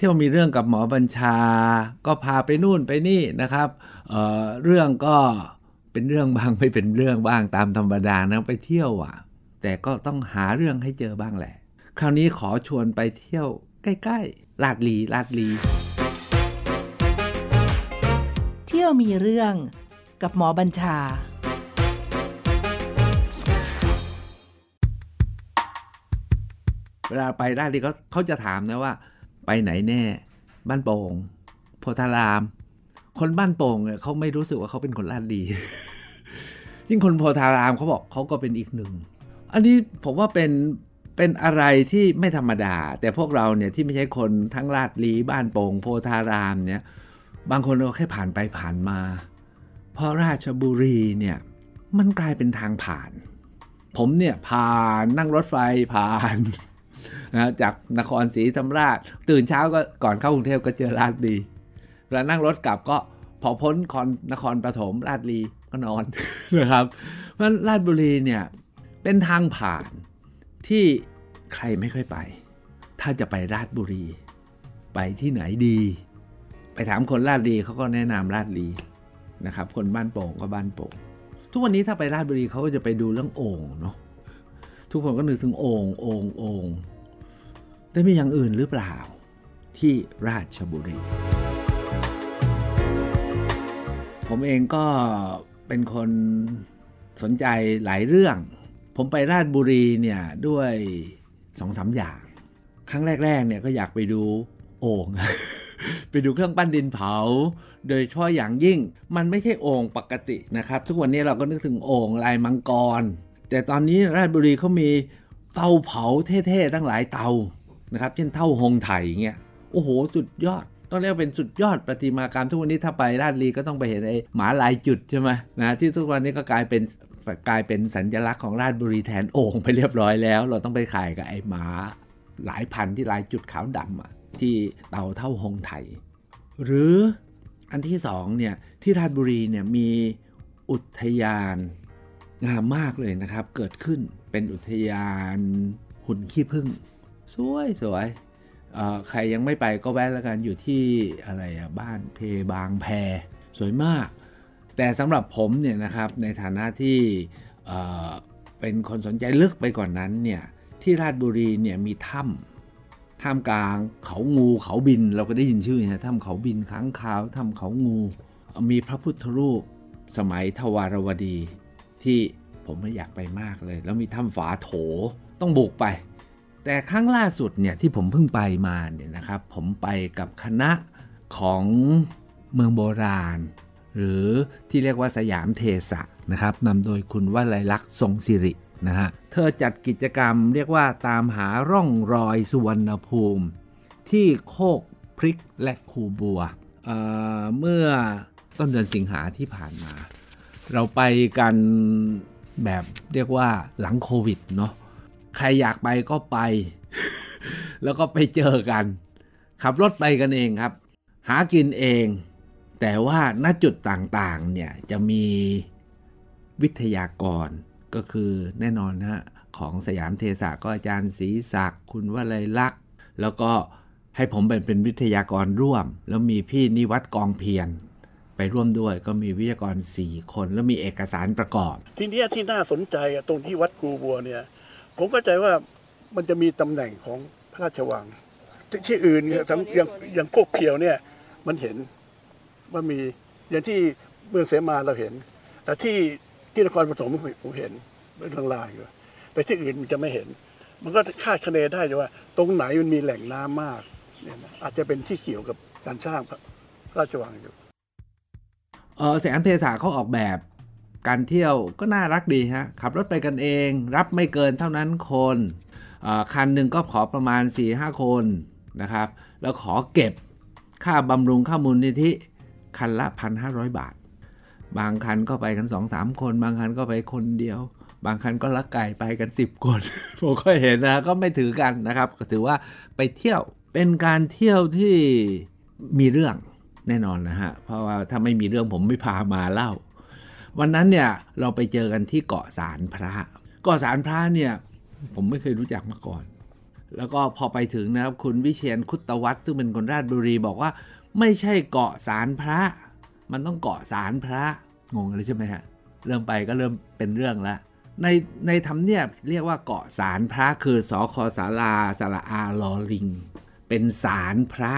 เที่ยวมีเรื่องกับหมอบัญชา ก็พาไปนู่นไปนี่นะครับเเรื่องก็เป็นเรื่องบ้างไม่เป็นเรื่องบ้างตามธรรมดานะไปเที่ยวอะ แต่ก็ต้องหาเรื่องให้เจอบ้างแหละ คราวนี้ขอชวนไปเที่ยวใกล้ๆลาดลีลาดลีเที่ยวมีเรื่องกับหมอบัญชาเวลาไปลาดลีเขาเขาจะถามนะว่า ไปไหนแน่ บ้านโป่งโพธาราม คนบ้านโป่งเนี่ยเขาไม่รู้สึกว่าเขาเป็นคนลาดลียิ่งคนโพธารามเขาบอกเขาก็เป็นอีกหนึ่ง อันนี้ผมว่าเป็นเป็นอะไรที่ไม่ธรรมดา แต่พวกเราเนี่ยที่ไม่ใช่คนทั้งลาดลีบ้านโป่งโพธารามเนี่ยบางคนเราแค่ผ่านไปผ่านมา เพราะราชบุรีเนี่ยมันกลายเป็นทางผ่าน ผมเนี่ยผ่านนั่งรถไฟผ่าน นะจากนครศรีธรรมราช ตื่นเช้าก็ก่อนเข้ากรุงเทพก็เจอลาดลีแล้วนั่งรถกลับก็พอพ้นคอนนครปฐมลาดลีก็นอนนะครับ เพราะลาดบุรีเนี่ยเป็นทางผ่านที่ใครไม่ค่อยไป ถ้าจะไปราชบุรี ไปที่ไหนดี ไปถามคนราชดีเขาก็แนะนำราชดีนะครับ คนบ้านโป่งก็บ้านโป่งทุกวันนี้ถ้าไปราชบุรีเขาก็จะไปดูเรื่องโอ่งเนาะทุกคนก็นึกถึงโอ่งโอ่งโอ่ง แต่มีอย่างอื่นหรือเปล่า ที่ราชบุรี ผมเองก็เป็นคนสนใจหลายเรื่อง ผมไปราชบุรีเนี่ยด้วยสองสาอย่าง ครั้งแรก ๆ เนี่ยก็อยากไปดูโอ่งไปดูเครื่องปั้นดินเผา โดยเฉพาะอย่างยิ่งมันไม่ใช่โอ่งปกตินะครับ ทุกวันนี้เราก็นึกถึงโอ่งลายมังกร แต่ตอนนี้ราชบุรีเขามีเตาเผาเท่ๆ ตั้งหลายเตา นะครับ เช่นเท่าหงไถเงี้ยโอ้โห สุดยอด ต้องเรียกเป็นสุดยอดประติมากรรม ทุกวันนี้ถ้าไปราชบุรีก็ต้องไปเห็นไอ้หมาลายจุดใช่ไหมนะที่ทุกวันนี้ก็กลายเป็นกลายเป็นสัญลักษณ์ของราชบุรีแทนโอ่งไปเรียบร้อยแล้ว เราต้องไปขายกับไอ้หมาหลายพันที่ลายจุดขาวดำที่เต่าเท่าหงไถ หรืออันที่สองเนี่ยที่ราชบุรีเนี่ยมีอุทยานงามมากเลยนะครับ เกิดขึ้นเป็นอุทยานหุ่นขี้ผึ้ง สวยสวยใครยังไม่ไปก็แวะแล้วกันอยู่ที่อะไรอะบ้านเพบางแพสวยมาก แต่สำหรับผมเนี่ยนะครับในฐานะที่เป็นคนสนใจลึกไปก่อนนั้นเนี่ยที่ราชบุรีเนี่ยมีถ้ำท่ามกลางเขางูเขาบิน เราก็ได้ยินชื่อนะถ้ำเขาบินค้างคาวถ้ำเขางู มีพระพุทธรูปสมัยทวารวดีที่ผมไม่อยากไปมากเลย แล้วมีถ้ำฝาโถต้องบุกไป แต่ครั้งล่าสุดเนี่ยที่ผมเพิ่งไปมาเนี่ยนะครับผมไปกับคณะของเมืองโบราณ หรือที่เรียกว่าสยามเทสะนะครับนำโดยคุณวัลัยลักษณ์ทรงสิรินะฮะเธอจัดกิจกรรมเรียกว่าตามหาร่องรอยสุวรรณภูมิ ที่โคกพริกและคูบัวเเมื่อต้นเดือนสิงหาที่ผ่านมา เราไปกันแบบเรียกว่าหลังโควิดเนาะ ใครอยากไปก็ไป แล้วก็ไปเจอกัน ขับรถไปกันเองครับ หากินเอง แต่ว่าณจุดต่างๆเนี่ยจะมีวิทยากรก็คือแน่นอนนะของสยามเทศะก็อาจารย์ศรีศักดิ์คุณวลัยลักษณ์แล้วก็ให้ผมเป็นเป็นวิทยากรร่วม แล้วมีพี่นิวัตกองเพียรไปร่วมด้วยก็มีวิทยากร4คน แล้วมีเอกสารประกอบ ทีนี้ที่น่าสนใจตรงที่วัดกูบัวเนี่ย ผมก็ใจว่ามันจะมีตำแหน่งของพระราชวังที่อื่นทั้งอย่างอย่างโคกเขียวเนี่ย มันเห็นว่ามีอย่างที่เมืองเสมาเราเห็น แต่ที่ที่นครปฐมผมเห็นเป็นลางๆอยู่แต่ที่อื่นมันจะไม่เห็น มันก็คาดคะเนได้ว่า ตรงไหนมันมีแหล่งน้ำมากเนี่ยนะอาจจะเป็นที่เกี่ยวกับการสร้างพระราชวังอยู่เออแสงเทสาเขาออกแบบ การเที่ยวก็น่ารักดีฮะ ขับรถไปกันเอง รับไม่เกินเท่านั้นคนคันหนึ่งก็ขอประมาณ 4-5 คนนะครับ แล้วขอเก็บค่าบำรุงข้ามูลนิธิคันละ 1,500 บาท บางคันก็ไปกันสองสามคน บางคันก็ไปคนเดียว บางคันก็ลักไก่ไปกันสิบคน ผมก็เห็นนะก็ไม่ถือกันนะครับ ก็ถือว่าไปเที่ยวเป็นการเที่ยวที่มีเรื่องแน่นอนนะฮะ เพราะว่าถ้าไม่มีเรื่องผมไม่พามาเล่า วันนั้นเนี่ยเราไปเจอกันที่เกาะสารพระ เกาะสารพระเนี่ยผมไม่เคยรู้จักมาก่อน แล้วก็พอไปถึงนะครับคุณวิเชียนคุตวัฒน์ซึ่งเป็นคนราชบุรีบอกว่า ไม่ใช่เกาะสารพระ มันต้องเกาะสารพระงงเลยใช่ไหมฮะเริ่มไปก็เริ่มเป็นเรื่องละในในทำเนียบเรียกว่าเกาะสารพระคือสอคอสาราสาระอาลอลิง เป็นสารพระ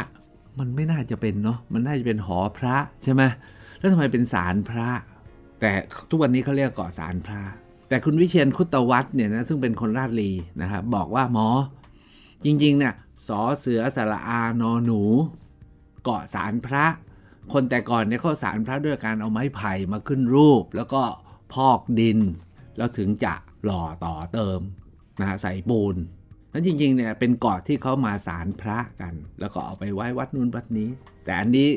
มันไม่น่าจะเป็นเนาะมันน่าจะเป็นหอพระใช่ไหมแล้วทำไมเป็นสารพระ แต่ทุกวันนี้เขาเรียกเกาะสารพระแต่คุณวิเชียนคุตวัฒน์เนี่ยนะซึ่งเป็นคนราชลีนะครับบอกว่าหมอ จริงๆเนี่ยสอเสือสระอานอหนู เกาะสารพระ คนแต่ก่อนเนี่ยเขาสารพระด้วยการเอาไม้ไผ่มาขึ้นรูป แล้วก็พอกดิน แล้วถึงจะหล่อต่อเติมนะฮะใส่ปูนนั้นจริงๆเนี่ยเป็นเกาะที่เขามาสารพระกัน แล้วก็เอาไปไว้วัดนู้นวัดนี้ แต่อันนี้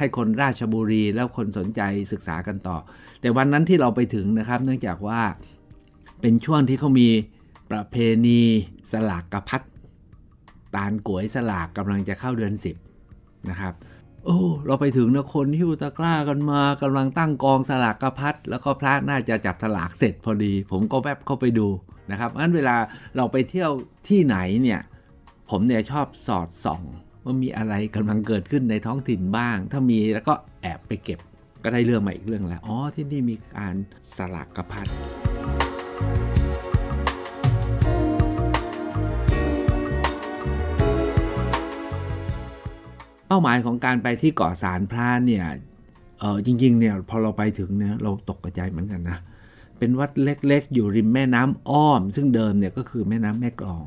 ให้คนราชบุรีแล้วคนสนใจศึกษากันต่อ แต่วันนั้นที่เราไปถึงนะครับ เนื่องจากว่าเป็นช่วงที่เขามีประเพณีสลากกระพัดตาลก๋วยสลากกำลังจะเข้าเดือน 10 นะครับโอ้เราไปถึงนะคนหิ้วตะกร้ากันมากำลังตั้งกองสลากกระพัดแล้วก็พระน่าจะจับสลากเสร็จพอดี ผมก็แวบเข้าไปดูนะครับงั้นเวลาเราไปเที่ยวที่ไหนเนี่ย ผมเนี่ยชอบสอดส่อง ว่ามีอะไรกำลังเกิดขึ้นในท้องถิ่นบ้าง ถ้ามีแล้วก็แอบไปเก็บก็ได้เรื่องมาอีกเรื่องแล้ว อ๋อ ที่นี่มีการสลากกระพัดเป้าหมายของการไปที่เกาะสารพระเนี่ย เออจริงๆเนี่ยพอเราไปถึงเนี่ยเราตกใจเหมือนกันนะ เป็นวัดเล็กๆ อยู่ริมแม่น้ำอ้อม ซึ่งเดิมเนี่ยก็คือแม่น้ำแม่กลอง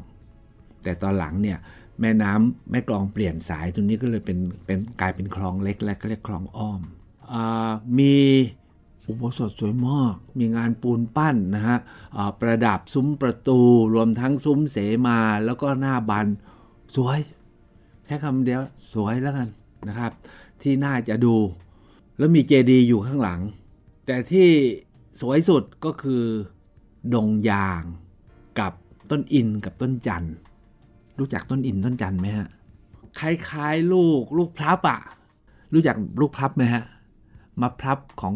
แต่ตอนหลังเนี่ย แม่น้ำแม่กลองเปลี่ยนสายตรงนี้ก็เลยเป็นเป็นกลายเป็นคลองเล็กและก็เรียกคลองอ้อมอมีอุโบสถสวยมาก มีงานปูนปั้นนะฮะประดับซุ้มประตูรวมทั้งซุ้มเสมาแล้วก็หน้าบันสวยแค่คำเดียวสวยแล้วกันนะครับ ที่น่าจะดู แล้วมีเจดีย์อยู่ข้างหลัง แต่ที่สวยสุดก็คือ ดงยางกับต้นอินกับต้นจันทร์ รู้จักต้นอินต้นจันทร์ไหมฮะคล้ายๆลูกลูกพลับอะรู้จักลูกพลับไหมฮะมะพลับของ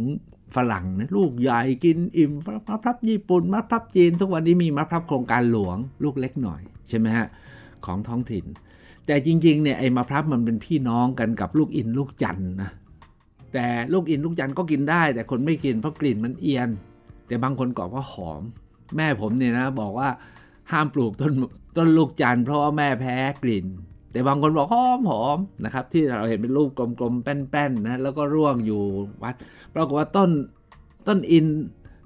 ฝรั่งนะลูกใหญ่กินอิ่มมะพลับญี่ปุ่นมะพลับจีน ทุกวันนี้มีมะพลับโครงการหลวง ลูกเล็กหน่อยใช่ไหมฮะของท้องถิ่น แต่จริงๆเนี่ยไอ้มะพร้าวมันเป็นพี่น้องกันกับลูกอินลูกจันทร์นะแต่ลูกอินลูกจันทร์ก็กินได้ แต่คนไม่กินเพราะกลิ่นมันเอียน แต่บางคนบอกว่าหอม แม่ผมเนี่ยนะบอกว่า ห้ามปลูกต้นต้นลูกจันทร์เพราะว่าแม่แพ้กลิ่น แต่บางคนบอกหอมหอมนะครับ ที่เราเห็นเป็นรูปกลมๆ แป้นๆนะแล้วก็ร่วงอยู่วัดปรากฏว่าต้นต้นอิน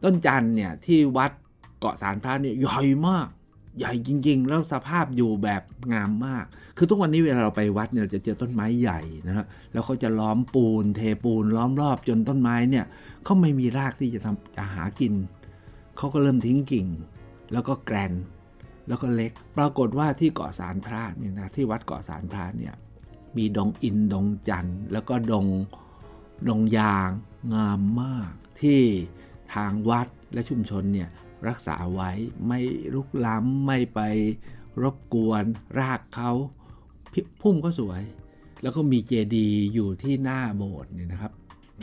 ต้นจันทร์เนี่ยที่วัดเกาะสารพระเนี่ยใหญ่มาก ใหญ่จริง ๆ แล้วสภาพอยู่แบบงามมาก คือทุกวันนี้เวลาเราไปวัดเนี่ยเราจะเจอต้นไม้ใหญ่นะฮะแล้วเขาจะล้อมปูน เทปูน ล้อมรอบจนต้นไม้เนี่ยเขาไม่มีรากที่จะทำจะหากินเขาก็เริ่มทิ้งกิ่ง แล้วก็แกรน แล้วก็เล็ก ปรากฏว่าที่เกาะสารพระเนี่ยนะที่วัดเกาะสารพระเนี่ยมีดงอินดงจันแล้วก็ดงดงยางงามมาก ที่ทางวัดและชุมชนเนี่ยรักษาไว้ไม่ลุกล้ำไม่ไปรบกวน รากเขาพุ่มก็สวย แล้วก็มีเจดีย์อยู่ที่หน้าโบสถ์เนี่ยนะครับ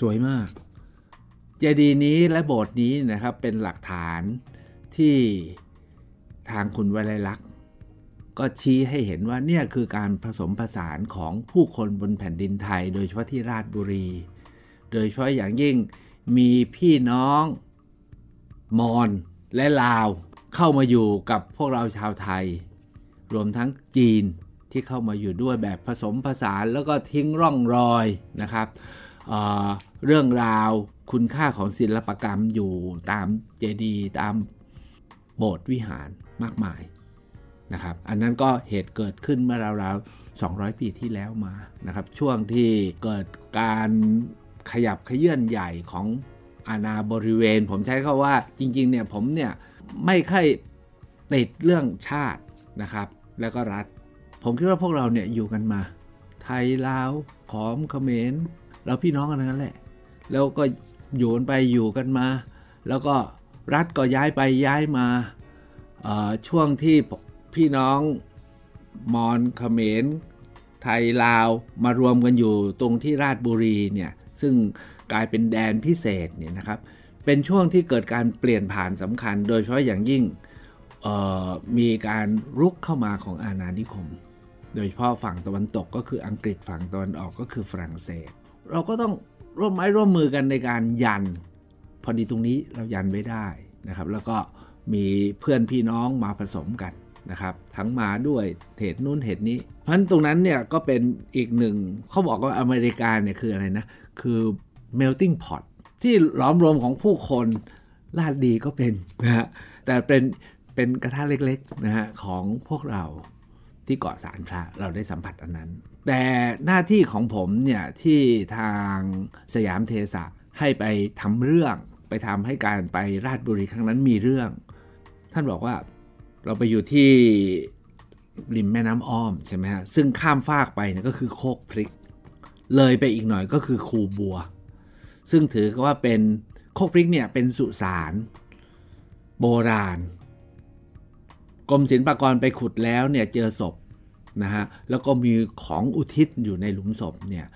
สวยมาก เจดีย์นี้และโบสถ์นี้นะครับเป็นหลักฐานที่ ทางคุณวลัยลักษณ์ก็ชี้ให้เห็นว่าเนี่ยคือการผสมผสานของผู้คนบนแผ่นดินไทย โดยเฉพาะที่ราชบุรี โดยเฉพาะอย่างยิ่งมีพี่น้องมอญและลาวเข้ามาอยู่กับพวกเราชาวไทย รวมทั้งจีนที่เข้ามาอยู่ด้วยแบบผสมผสานแล้วก็ทิ้งร่องรอยนะครับเเรื่องราวคุณค่าของศิลปกรรมอยู่ตามเจดีย์ตาม โบสถ์วิหารมากมายนะครับ อันนั้นก็เหตุเกิดขึ้นเมื่อราวๆ 200 ปีที่แล้วมานะครับ ช่วงที่เกิดการขยับขยื่นใหญ่ของอาณาบริเวณ ผมใช้คาว่าจริงๆเนี่ยผมเนี่ยไม่ค่อยติดเรื่องชาตินะครับ แล้วก็รัฐ ผมคิดว่าพวกเราเนี่ยอยู่กันมา ไทยลาวขอมเขมรเราพี่น้องกันนั้นแหละ แล้วก็อยู่กันไปอยู่กันมา แล้วก็ รัฐก็ย้ายไปย้ายมาช่วงที่พี่น้องมอญเขมร ไทยลาวมารวมกันอยู่ตรงที่ราชบุรีเนี่ยซึ่งกลายเป็นแดนพิเศษเนี่ยนะครับเป็นช่วงที่เกิดการเปลี่ยนผ่านสำคัญ โดยเฉพาะอย่างยิ่งมีการรุกเข้ามาของอาณานิคม โดยเฉพาะฝั่งตะวันตกก็คืออังกฤษฝั่งตะวันออกก็คือฝรั่งเศส เราก็ต้องร่วมไม้ร่วมมือกันในการยัน อดีตรงนี้เรายันไว้ได้นะครับ แล้วก็มีเพื่อนพี่น้องมาผสมกันนะครับ ทั้งมาด้วยเหตุนู้นเหตุนี้ เพราะฉะนั้นตรงนั้นเนี่ยก็เป็นอีกหนึ่งเขาบอกว่าอเมริกาเนี่ยคืออะไรนะ คือ melting pot ที่หลอมรวมของผู้คนลาดดีก็เป็นนะฮะแต่เป็นเป็นกระทะเล็กๆนะฮะของพวกเราที่เกาะสารพระเราได้สัมผัสอันนั้น แต่หน้าที่ของผมเนี่ยที่ทางสยามเทสะให้ไปทำเรื่อง ไปทำให้การไปราชบุรีครั้งนั้นมีเรื่อง ท่านบอกว่าเราไปอยู่ที่ริมแม่น้ำอ้อมใช่ไหมฮะซึ่งข้ามฟากไปเนี่ยก็คือโคกพริก เลยไปอีกหน่อยก็คือคูบัว ซึ่งถือว่าเป็นโคกพริกเนี่ยเป็นสุสานโบราณกรมศิลปากรไปขุดแล้วเนี่ยเจอศพนะฮะแล้วก็มีของอุทิศอยู่ในหลุมศพเนี่ย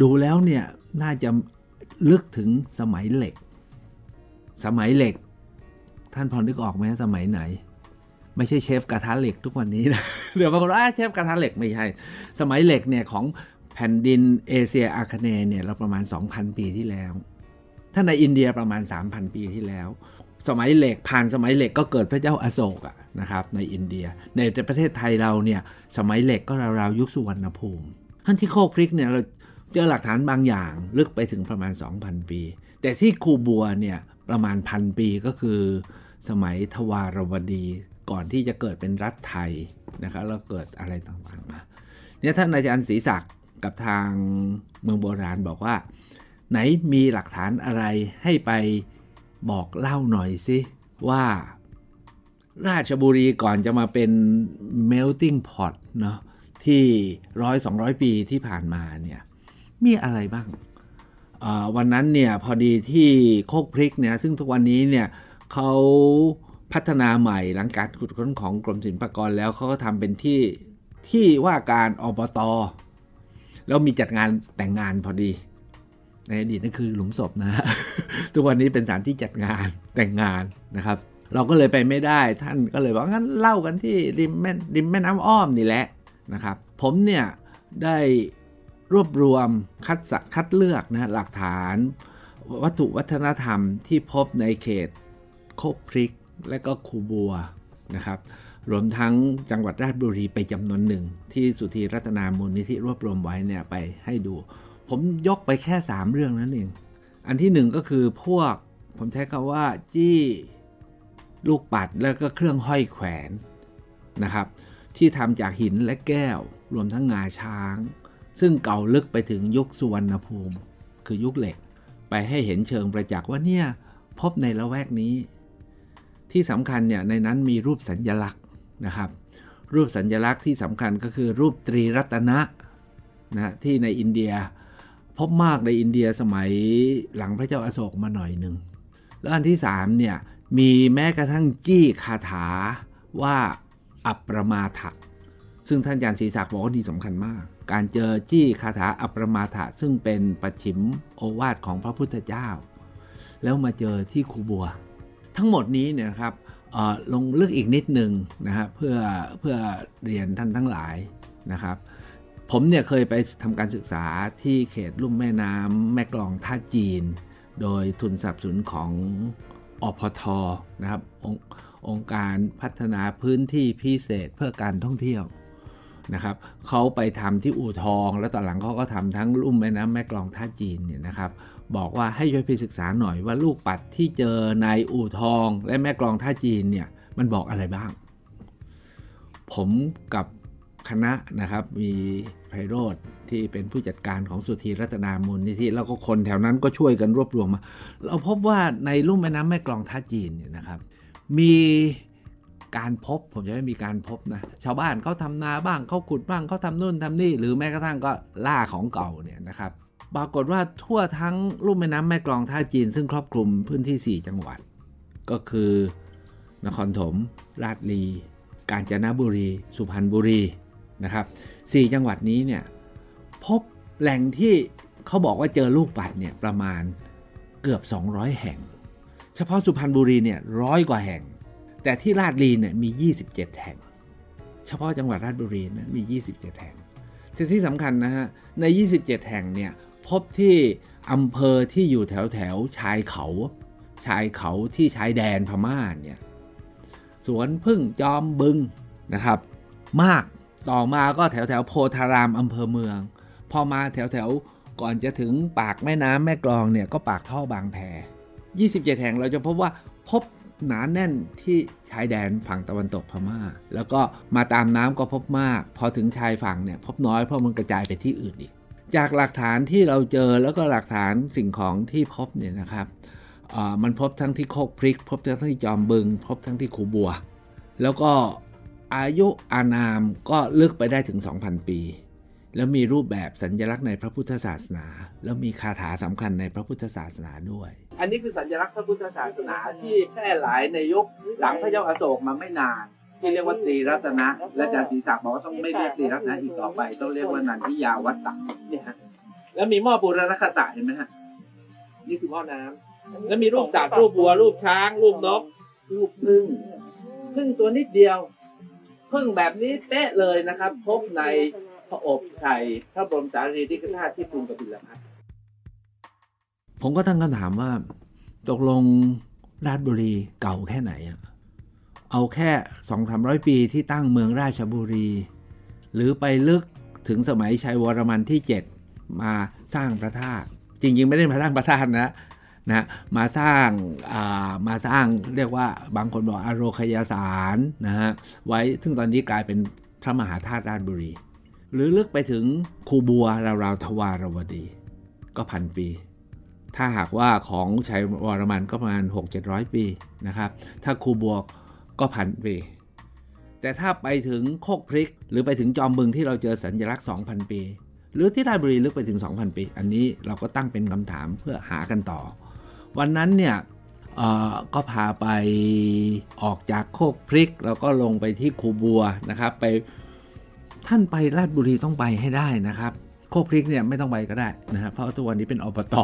ดูแล้วเนี่ยน่าจะลึกถึงสมัยเหล็ก สมัยเหล็ก ท่านพอนึกออกไหมสมัยไหน ไม่ใช่เชฟกระทะเหล็กทุกวันนี้นะเดี๋ยวบางคนว่าเชฟกระทะเหล็กไม่ใช่สมัยเหล็กเนี่ยของแผ่นดินเอเชียอาคเนย์เนี่ยเราประมาณ 2,000 ปีที่แล้วถ้าในอินเดียประมาณ 3,000 ปีที่แล้ว สมัยเหล็กผ่านสมัยเหล็กก็เกิดพระเจ้าอาโศกะนะครับในอินเดีย ในประเทศไทยเราเนี่ยสมัยเหล็กก็ราวๆยุคสุวรรณภูมิท่านที่โคกพริกเนี่ยเราเจอหลักฐานบางอย่างลึกไปถึงประมาณ 2,000 ปี แต่ที่คูบัวเนี่ย ประมาณพันปีก็คือสมัยทวารวดีก่อนที่จะเกิดเป็นรัฐไทยนะครับแล้วเกิดอะไรต่างๆมาเนี่ยท่านอาจารย์ศรีศักดิ์กับทางเมืองโบราณบอกว่า ไหนมีหลักฐานอะไรให้ไปบอกเล่าหน่อยสิว่าราชบุรีก่อนจะมาเป็น melting pot เนาะที่ร้อยสองร้อยปีที่ผ่านมาเนี่ย มีอะไรบ้าง วันนั้นเนี่ยพอดีที่โคกพริกเนี่ยซึ่งทุกวันนี้เนี่ยเขาพัฒนาใหม่หลังการขุดค้นของกรมศิลปากรแล้วเขาก็ทำเป็นที่ที่ว่าการอบตแล้วมีจัดงานแต่งงานพอดี ในอดีตนั่นคือหลุมศพนะทุกวันนี้เป็นสถานที่จัดงานแต่งงานนะครับ เราก็เลยไปไม่ได้ท่านก็เลยบอกงั้นเล่ากันที่ริมแม่ริมแม่น้ำอ้อมนี่แหละนะครับ ผมเนี่ยได้ รวบรวมคัดสคัดเลือกนะหลักฐานวัตถุวัฒนธรรมที่พบในเขตโคกพริกและก็คูบัวนะครับ รวมทั้งจังหวัดราชบุรีไปจำนวนหนึ่ง ที่สุธีรัตนามูลนิธิรวบรวมไว้เนี่ยไปให้ดู ผมยกไปแค่ 3 เรื่องนั้นเอง อันที่หนึ่งก็คือพวกผมใช้คำว่าจี้ลูกปัดแล้วก็เครื่องห้อยแขวนนะครับ ที่ทำจากหินและแก้ว รวมทั้งงาช้าง ซึ่งเก่าลึกไปถึงยุคสุวรรณภูมิ คือยุคเหล็ก ไปให้เห็นเชิงประจักษ์ว่าเนี่ยพบในละแวกนี้ ที่สำคัญเนี่ยในนั้นมีรูปสัญญลักษณ์นะครับ รูปสัญญลักษณ์ที่สำคัญก็คือรูปตรีรัตนะนะที่ในอินเดียพบมากในอินเดียสมัยหลังพระเจ้าอาโศกมาหน่อยหนึ่งแล้วอันที่3เนี่ยมีแม้กระทั่งจี้คาถาว่าอัปรมาถะซึ่งท่านอาจารย์ศรีศักดิ์บอกว่านี่สำคัญมาก การเจอจี้คาถาอัปรมาถะซึ่งเป็นปัจฉิมโอวาทของพระพุทธเจ้า แล้วมาเจอที่คูบัว ทั้งหมดนี้เนี่ยครับลงลึกอีกนิดหนึ่งนะครับเพื่อเพื่อเรียนท่านทั้งหลายนะครับ ผมเนี่ยเคยไปทำการศึกษาที่เขตลุ่มแม่น้ำแม่กลองท่าจีน โดยทุนสนับสนุนของอพทนะครับององค์การพัฒนาพื้นที่พิเศษเพื่อการท่องเที่ยว นะครับเขาไปทำที่อู่ทอง แล้วตอนหลังเขาก็ทำทั้งลุ่มแม่น้ำแม่กลองท่าจีนเนี่ยนะครับบอกว่าให้ช่วยไปศึกษาหน่อยว่าลูกปัดที่เจอในอู่ทอง และแม่กลองท่าจีนเนี่ยมันบอกอะไรบ้าง ผมกับคณะนะครับมีไพโรธที่เป็นผู้จัดการของสุธีรัตนามูลนิธิแล้วก็คนแถวนั้นก็ช่วยกันรวบรวมมา เราพบว่าในลุ่มแม่น้ำแม่กลองท่าจีนเนี่ยนะครับ มี การพบผมจะไม่มีการพบนะชาวบ้านเขาทำนาบ้างเขาขุดบ้างเขาทำนู่นทำนี่หรือแม้กระทั่งก็ล่าของเก่าเนี่ยนะครับปรากฏว่าทั่วทั้งลุ่มแม่น้ำแม่กลองท่าจีน ซึ่งครอบคลุมพื้นที่ 4 จังหวัด ก็คือนครถม ราชลีกาญจนบุรี สุพรรณบุรีนะครับ4จังหวัดนี้เนี่ยพบแหล่งที่เขาบอกว่าเจอลูกปัดเนี่ยประมาณเกือบ 200 แห่ง เฉพาะสุพรรณบุรีเนี่ยร้อยกว่าแห่ง แต่ที่ราชลีเนี่ยมี 27 แห่ง เฉพาะจังหวัดราชบุรีนะมี 27 แห่งแต่ที่สำคัญนะฮะ ใน 27 แห่งเนี่ยพบที่อำเภอที่อยู่แถวแถวชายเขา ชายเขาที่ชายแดนพม่าเนี่ยสวนพึ่งจอมบึงนะครับ มากต่อมาก็แถวแถวโพธารามอำเภอเมือง พอมาแถวแถวก่อนจะถึงปากแม่น้ำแม่กลองเนี่ยก็ปากท่อบางแพ 27 แห่งเราจะพบว่าพบ หนาแน่นที่ชายแดนฝั่งตะวันตกพม่า แล้วก็มาตามน้ำก็พบมาก พอถึงชายฝั่งเนี่ยพบน้อยเพราะมันกระจายไปที่อื่นอีก จากหลักฐานที่เราเจอแล้วก็หลักฐานสิ่งของที่พบเนี่ยนะครับมันพบทั้งที่โคกพริก พบทั้งที่จอมบึง พบทั้งที่คูบัว แล้วก็อายุอานามก็ลึกไปได้ถึง 2,000 ปี แล้วมีรูปแบบสัญญลักษณ์ในพระพุทธศาสนา แล้วมีคาถาสำคัญในพระพุทธศาสนาด้วย อันนี้คือสัญลักษณ์พระพุทธศาสนาที่แพร่หลายในยุคหลังพระเจ้าอาโศกมาไม่นาน ที่เรียกว่าตรีรัตนะ และอาจารย์ศรีศักดิ์บอกว่าต้องไม่เรียกตรีรัตนะอีกต่อไป ต้องเรียกว่านันทิยาวัตตะเนี่ยฮะแล้วมีหม้อบูรณคตะเห็นไหมฮะนี่คือหม้อน้ำแล้วมีรูปสัตว์รูปบัว รูปช้าง รูปนก รูปพึ่งพึ่งตัวนิดเดียวพึ่งแบบนี้เป๊ะเลยนะครับ พบใน พระอบไทยพระบรมสารีริกธาตุที่กรุงกบิลพัทผมก็ตั้งคำถามว่า ตกลงราชบุรีเก่าแค่ไหนอะเอาแค่สองสามร้อยปีที่ตั้งเมืองราชบุรี หรือไปลึกถึงสมัยชัยวรมันที่ 7 มาสร้างพระธาตุจริง ๆ ไม่ได้มาสร้างพระธาตุนะนะมาสร้างามาสร้างเรียกว่าบางคนบอกอโรคยาสารนะฮะไว้ซึ่งตอนนี้กลายเป็นพระมหาธาตุราชบุรี หรือลึกไปถึงคูบัวราวๆทวารวดี ก็พันปี ถ้าหากว่าของชัยวรมันก็ประมาณ 6-700 ปีนะครับ ถ้าคูบัวก็พันปี แต่ถ้าไปถึงโคกพริก หรือไปถึงจอมบึงที่เราเจอสัญลักษณ์ 2,000 ปี หรือที่ราชบุรีลึกไปถึง 2,000 ปี อันนี้เราก็ตั้งเป็นคำถามเพื่อหากันต่อ วันนั้นเนี่ยก็พาไปออกจากโคกพริก แล้วก็ลงไปที่คูบัวนะครับไป ท่านไปราชบุรีต้องไปให้ได้นะครับโคกพริกเนี่ยไม่ต้องไปก็ได้นะครับเพราะทุกวันนี้เป็นอบต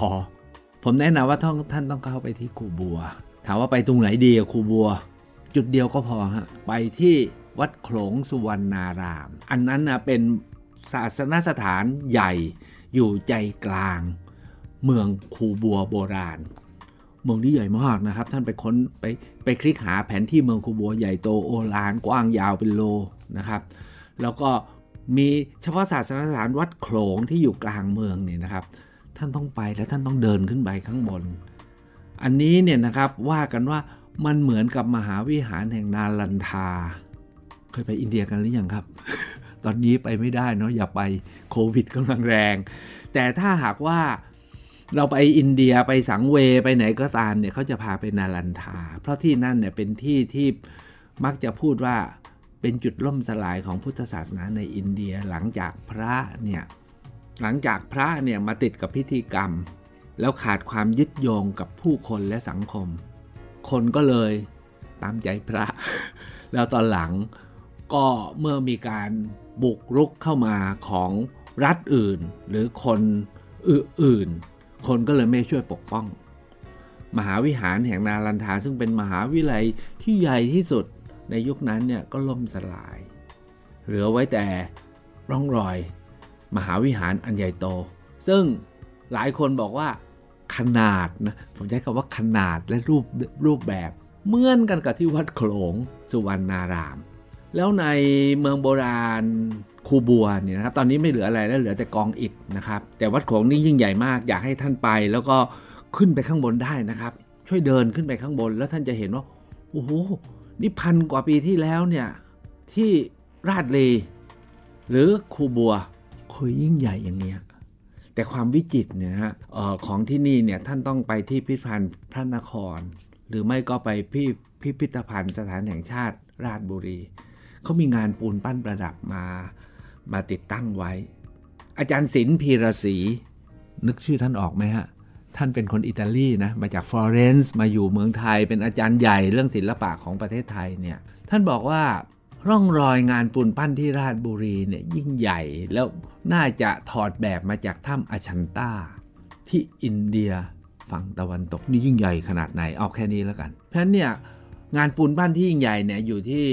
ผมแนะนำว่าท่านท่านต้องเข้าไปที่คูบัว ถามว่าไปตรงไหนดีอะคูบัว จุดเดียวก็พอฮะไปที่วัดโขลงสุวรรณาราม อันนั้นนะเป็นศาสนสถานใหญ่อยู่ใจกลาง เมืองคูบัวโบราณ เมืองนี้ใหญ่มากนะครับ ท่านไปค้นไปไปคลิกหาแผนที่เมืองคูบัวใหญ่โตโอฬารกว้างยาวเป็นโลนะครับ แล้วก็มีเฉพาะศาสนสถานวัดโขลงที่อยู่กลางเมืองเนี่ยนะครับ ท่านต้องไปแล้วท่านต้องเดินขึ้นไปข้างบน อันนี้เนี่ยนะครับว่ากันว่ามันเหมือนกับมหาวิหารแห่งนาลันทา เคยไปอินเดียกันหรือยังครับ ตอนนี้ไปไม่ได้เนาะอย่าไปโควิดกำลังแรง แต่ถ้าหากว่าเราไปอินเดียไปสังเวไปไหนก็ตามเนี่ยเขาจะพาไปนาลันทา เพราะที่นั่นเนี่ยเป็นที่ที่มักจะพูดว่า เป็นจุดล่มสลายของพุทธศาสนาในอินเดียหลังจากพระเนี่ยหลังจากพระเนี่ยมาติดกับพิธีกรรม แล้วขาดความยึดโยงกับผู้คนและสังคม คนก็เลยตามใจพระ แล้วตอนหลังก็เมื่อมีการบุกรุกเข้ามาของรัฐอื่น หรือคนอื่น คนก็เลยไม่ช่วยปกป้อง มหาวิหารแห่งนาลันทาซึ่งเป็นมหาวิทยาลัยที่ใหญ่ที่สุด ในยุคนั้นเนี่ยก็ล่มสลาย เหลือไว้แต่ร่องรอย มหาวิหารอันใหญ่โต ซึ่งหลายคนบอกว่าขนาดนะผมใช้คำว่าขนาดและรูปรูปแบบเหมือนกันกับที่วัดโขลงสุวรรณาราม แล้วในเมืองโบราณคูบัวเนี่ยนะครับตอนนี้ไม่เหลืออะไรแล้วเหลือแต่กองอิฐนะครับ แต่วัดโขงนี่ยิ่งใหญ่มากอยากให้ท่านไป แล้วก็ขึ้นไปข้างบนได้นะครับ ช่วยเดินขึ้นไปข้างบน แล้วท่านจะเห็นว่าโอ้โห นี่พันกว่าปีที่แล้วเนี่ย ที่ราชเลหรือคูบัวเคยยิ่งใหญ่อย่างเนี้ยแต่ความวิจิตรเนี่ยฮะของที่นี่เนี่ยท่านต้องไปที่พิพิธภัณฑ์พระนคร หรือไม่ก็ไปพิพิพิธภัณฑ์สถานแห่งชาติราชบุรีเขามีงานปูนปั้นประดับมามาติดตั้งไว้ อาจารย์ศิลป์พีระศรีนึกชื่อท่านออกไหมฮะ ท่านเป็นคนอิตาลีนะมาจากฟลอเรนซ์มาอยู่เมืองไทย เป็นอาจารย์ใหญ่เรื่องศิลปะของประเทศไทยเนี่ยท่านบอกว่าร่องรอยงานปูนปั้นที่ราชบุรีเนี่ยยิ่งใหญ่แล้วน่าจะถอดแบบมาจากถ้ำอชันตาที่อินเดียฝั่งตะวันตกนี่ยิ่งใหญ่ขนาดไหนเอาแค่นี้แล้วกัน เพราะนั้นเนี่ยงานปูนปั้นที่ยิ่งใหญ่เนี่ยอยู่ที่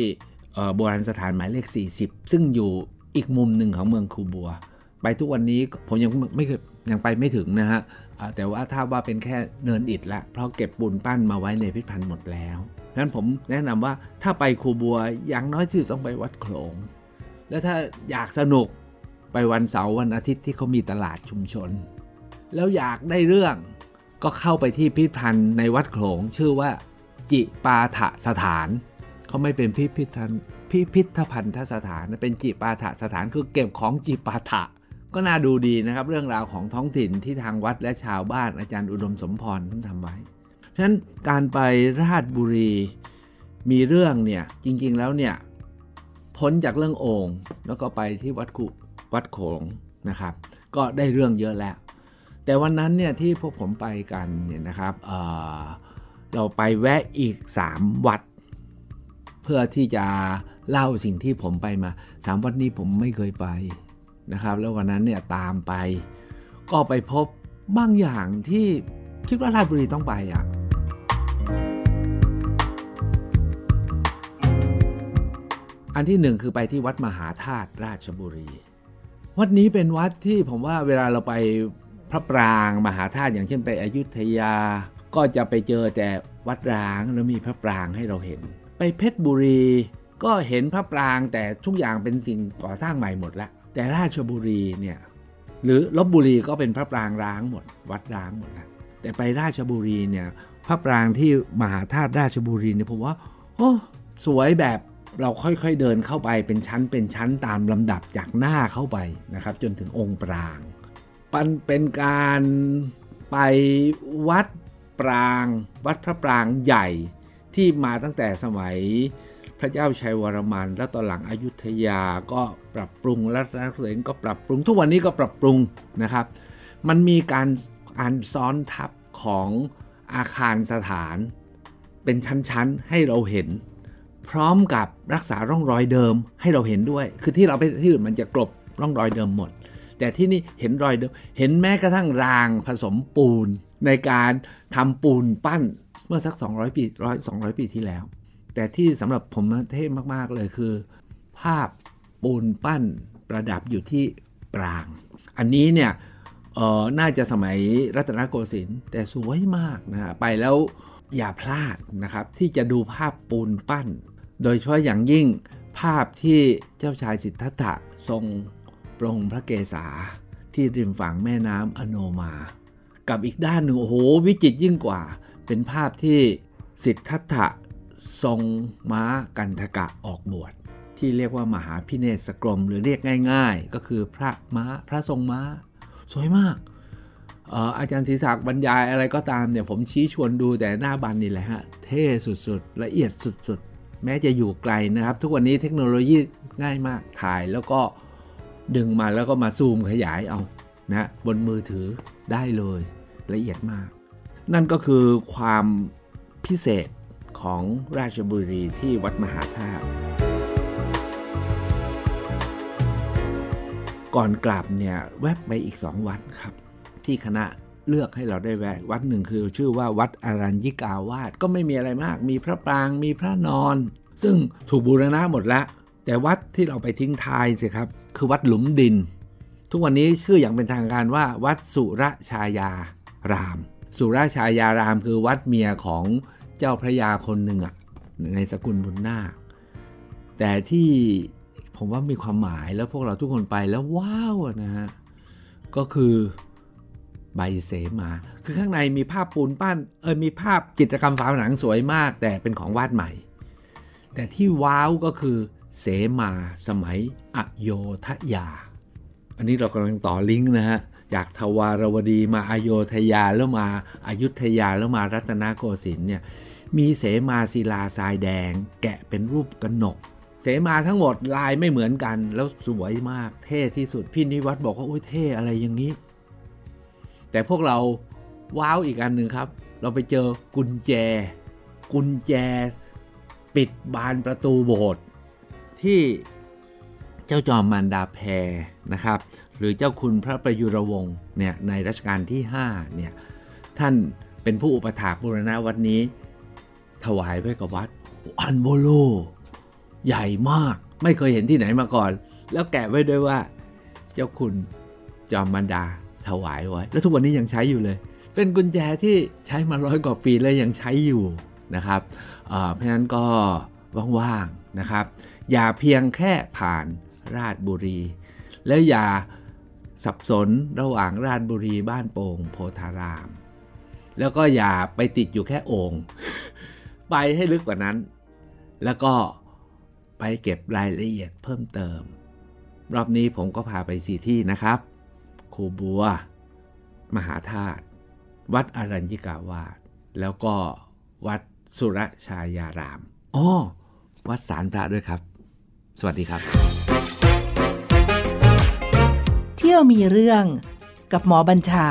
โบราณสถานหมายเลข 40 ซึ่งอยู่อีกมุมหนึ่งของเมืองคูบัว ไปทุกวันนี้ผมยังไม่เคยยังไปไม่ถึงนะฮะ แต่ว่าถ้าว่าเป็นแค่เนินอิฐละ เพราะเก็บปูนปั้นมาไว้ในพิพิธภัณฑ์หมดแล้วงั้นผมแนะนำว่าถ้าไปคูบัวอย่างน้อยที่ต้องไปวัดโขลง แล้วถ้าอยากสนุกไปวันเสาร์วันอาทิตย์ที่เขามีตลาดชุมชน แล้วอยากได้เรื่องก็เข้าไปที่พิพิธภัณฑ์ในวัดโขลงชื่อว่า จิปาถะสถาน เขาไม่เป็นพิพิธภัณฑ์พิพิธภัณฑสถานเป็นจิปาถะสถานคือเก็บของจิปาถะ ก็น่าดูดีนะครับ เรื่องราวของท้องถิ่นที่ทางวัดและชาวบ้านอาจารย์อุดมสมพรท่านทำไว้ฉะนั้นการไปราชบุรีมีเรื่องเนี่ยจริงๆแล้วเนี่ยพ้นจากเรื่องโองแล้วก็ไปที่วัดกุวัดโขงนะครับ ก็ได้เรื่องเยอะแล้ว แต่วันนั้นเนี่ยที่พวกผมไปกันเนี่ยนะครับเเราไปแวะอีก 3 วัด เพื่อที่จะเล่าสิ่งที่ผมไปมา 3 วัดนี้ผมไม่เคยไป นะครับแล้ววันนั้นเนี่ยตามไป ก็ไปพบบางอย่างที่คิดว่าราชบุรีต้องไปอะอันที่หนึ่งคือไปที่วัดมหาธาตุราชบุรี วัดนี้เป็นวัดที่ผมว่าเวลาเราไปพระปรางมหาธาตุอย่างเช่นไปอยุธยา ก็จะไปเจอแต่วัดร้างแล้วมีพระปรางให้เราเห็น ไปเพชรบุรี ก็เห็นพระปรางแต่ทุกอย่างเป็นสิ่งก่อสร้างใหม่หมดแล้ว แต่ราชบุรีเนี่ยหรือลบบุรีก็เป็นพระปรางร้างหมด วัดร้างหมดแล้วแต่ไปราชบุรีเนี่ยพระปรางที่มหาธาตุราชบุรีเนี่ยผมว่าโอ้สวยแบบเราค่อยๆเดินเข้าไปเป็นชั้นเป็นชั้นตามลำดับจากหน้าเข้าไปนะครับ จนถึงองค์ปรางปันเป็นการไปวัดปราง วัดพระปรางใหญ่ที่มาตั้งแต่สมัย พระเจ้าชัยวรมัน แล้วตอนหลังอายุทยาก็ปรับปรุงรัตนโกสินทร์ก็ปรับปรุง ทุกวันนี้ก็ปรับปรุงนะครับ มันมีการอ่านซ้อนทับของอาคารสถานเป็นชั้นๆ ให้เราเห็น พร้อมกับรักษาร่องรอยเดิมให้เราเห็นด้วย คือที่เราไปที่อื่นมันจะกลบร่องรอยเดิมหมด แต่ที่นี่เห็นรอยเดิม เห็นแม้กระทั่งรางผสมปูนในการทำปูนปั้นเมื่อสัก 200 ปีร้อยสองปีที่แล้ว แต่ที่สำหรับผมเท่มาก ๆ เลยคือ ภาพปูนปั้นประดับอยู่ที่ปราง อันนี้เนี่ยน่าจะสมัยรัตนโกสินทร์แต่สวยมากนะฮะไปแล้วอย่าพลาดนะครับ ที่จะดูภาพปูนปั้น โดยเฉพาะอย่างยิ่งภาพที่เจ้าชายสิทธัตถะทรงปรงพระเกศาที่ริมฝั่งแม่น้ำอโนมา กับอีกด้านหนึ่งโอ้โหวิจิตยิ่งกว่า เป็นภาพที่สิทธัตถะ ทรงม้ากันทกะออกบวชที่เรียกว่ามหาพิเนศกรม หรือเรียกง่าย ๆ ก็คือพระม้าพระทรงม้า สวยมากอาจารย์ศรีศักดิ์บรรยายอะไรก็ตามเนี่ยผมชี้ชวนดูแต่หน้าบันนี่แหละฮะ เท่สุดๆ ละเอียดสุดๆ แม้จะอยู่ไกลนะครับ ทุกวันนี้เทคโนโลยีง่ายมากถ่ายแล้วก็ดึงมาแล้วก็มาซูมขยายเอานะบนมือถือได้เลยละเอียดมาก นั่นก็คือความพิเศษ ของราชบุรีที่วัดมหาธาตุก่อนกลับเนี่ยแวบไปอีกสองวัดครับ ที่คณะเลือกให้เราได้แวะวัดหนึ่งคือชื่อว่าวัดอารัญญิกาวาสก็ไม่มีอะไรมาก มีพระปรางมีพระนอน ซึ่งถูกบูรณะหมดแล้วแต่วัดที่เราไปทิ้งทายสิครับ คือวัดหลุมดิน ทุกวันนี้ชื่ออย่างเป็นทางการว่า วัดสุรชายาราม สุรชายารามคือวัดเมียของ เจ้าพระยาคนหนึ่งอะในสกุลบุญนาคแต่ที่ผมว่ามีความหมายแล้วพวกเราทุกคนไปแล้วว้าวนะฮะก็คือใบเสมา คือข้างในมีภาพปูนปั้นเออมีภาพจิตรกรรมฝาผนังสวยมาก แต่เป็นของวาดใหม่ แต่ที่ว้าวก็คือเสมาสมัยอโยธยา อันนี้เรากำลังต่อลิงก์นะฮะจากทวารวดีมาอโยธยาแล้วมาอายุทยาแล้วมารัตนโกสินทร์เนี่ย มีเสมาศิลาทรายแดง แกะเป็นรูปกระหนก เสมาทั้งหมดลายไม่เหมือนกัน แล้วสวยมากเท่ที่สุดพี่นิวัฒน์บอกว่าอุ้ยเท่อะไรอย่างนี้ แต่พวกเราว้าวอีกอันหนึ่งครับ เราไปเจอกุญแจ กุญแจ ปิดบานประตูโบสถ์ที่เจ้าจอมมารดาแพรนะครับ หรือเจ้าคุณพระประยุรวงศ์เนี่ยในรัชกาลที่5เนี่ยท่านเป็นผู้อุปถากบูรณะวัดนี้ ถวายไว้กับวัด อันโบโล ใหญ่มากไม่เคยเห็นที่ไหนมาก่อน แล้วแกะไว้ด้วยว่า เจ้าคุณจอมมันดาถวายไว้ แล้วทุกวันนี้ยังใช้อยู่เลย เป็นกุญแจที่ใช้มาร้อยกว่าปีแล้วยังใช้อยู่นะครับเอ่อเพราะฉะนั้นก็ว่างๆนะครับ อย่าเพียงแค่ผ่านราชบุรี แล้วอย่าสับสนระหว่างราชบุรีบ้านโป่งโพธาราม แล้วก็อย่าไปติดอยู่แค่โอ่ง ไปให้ลึกกว่านั้น แล้วก็ไปเก็บรายละเอียดเพิ่มเติม รอบนี้ผมก็พาไปสี่ที่นะครับคูบัว มหาธาตุ วัดอรัญญิกาวาสแล้วก็วัดสุรชายารามอ๋อวัดสารพระด้วยครับ สวัสดีครับ เที่ยวมีเรื่องกับหมอบัญชา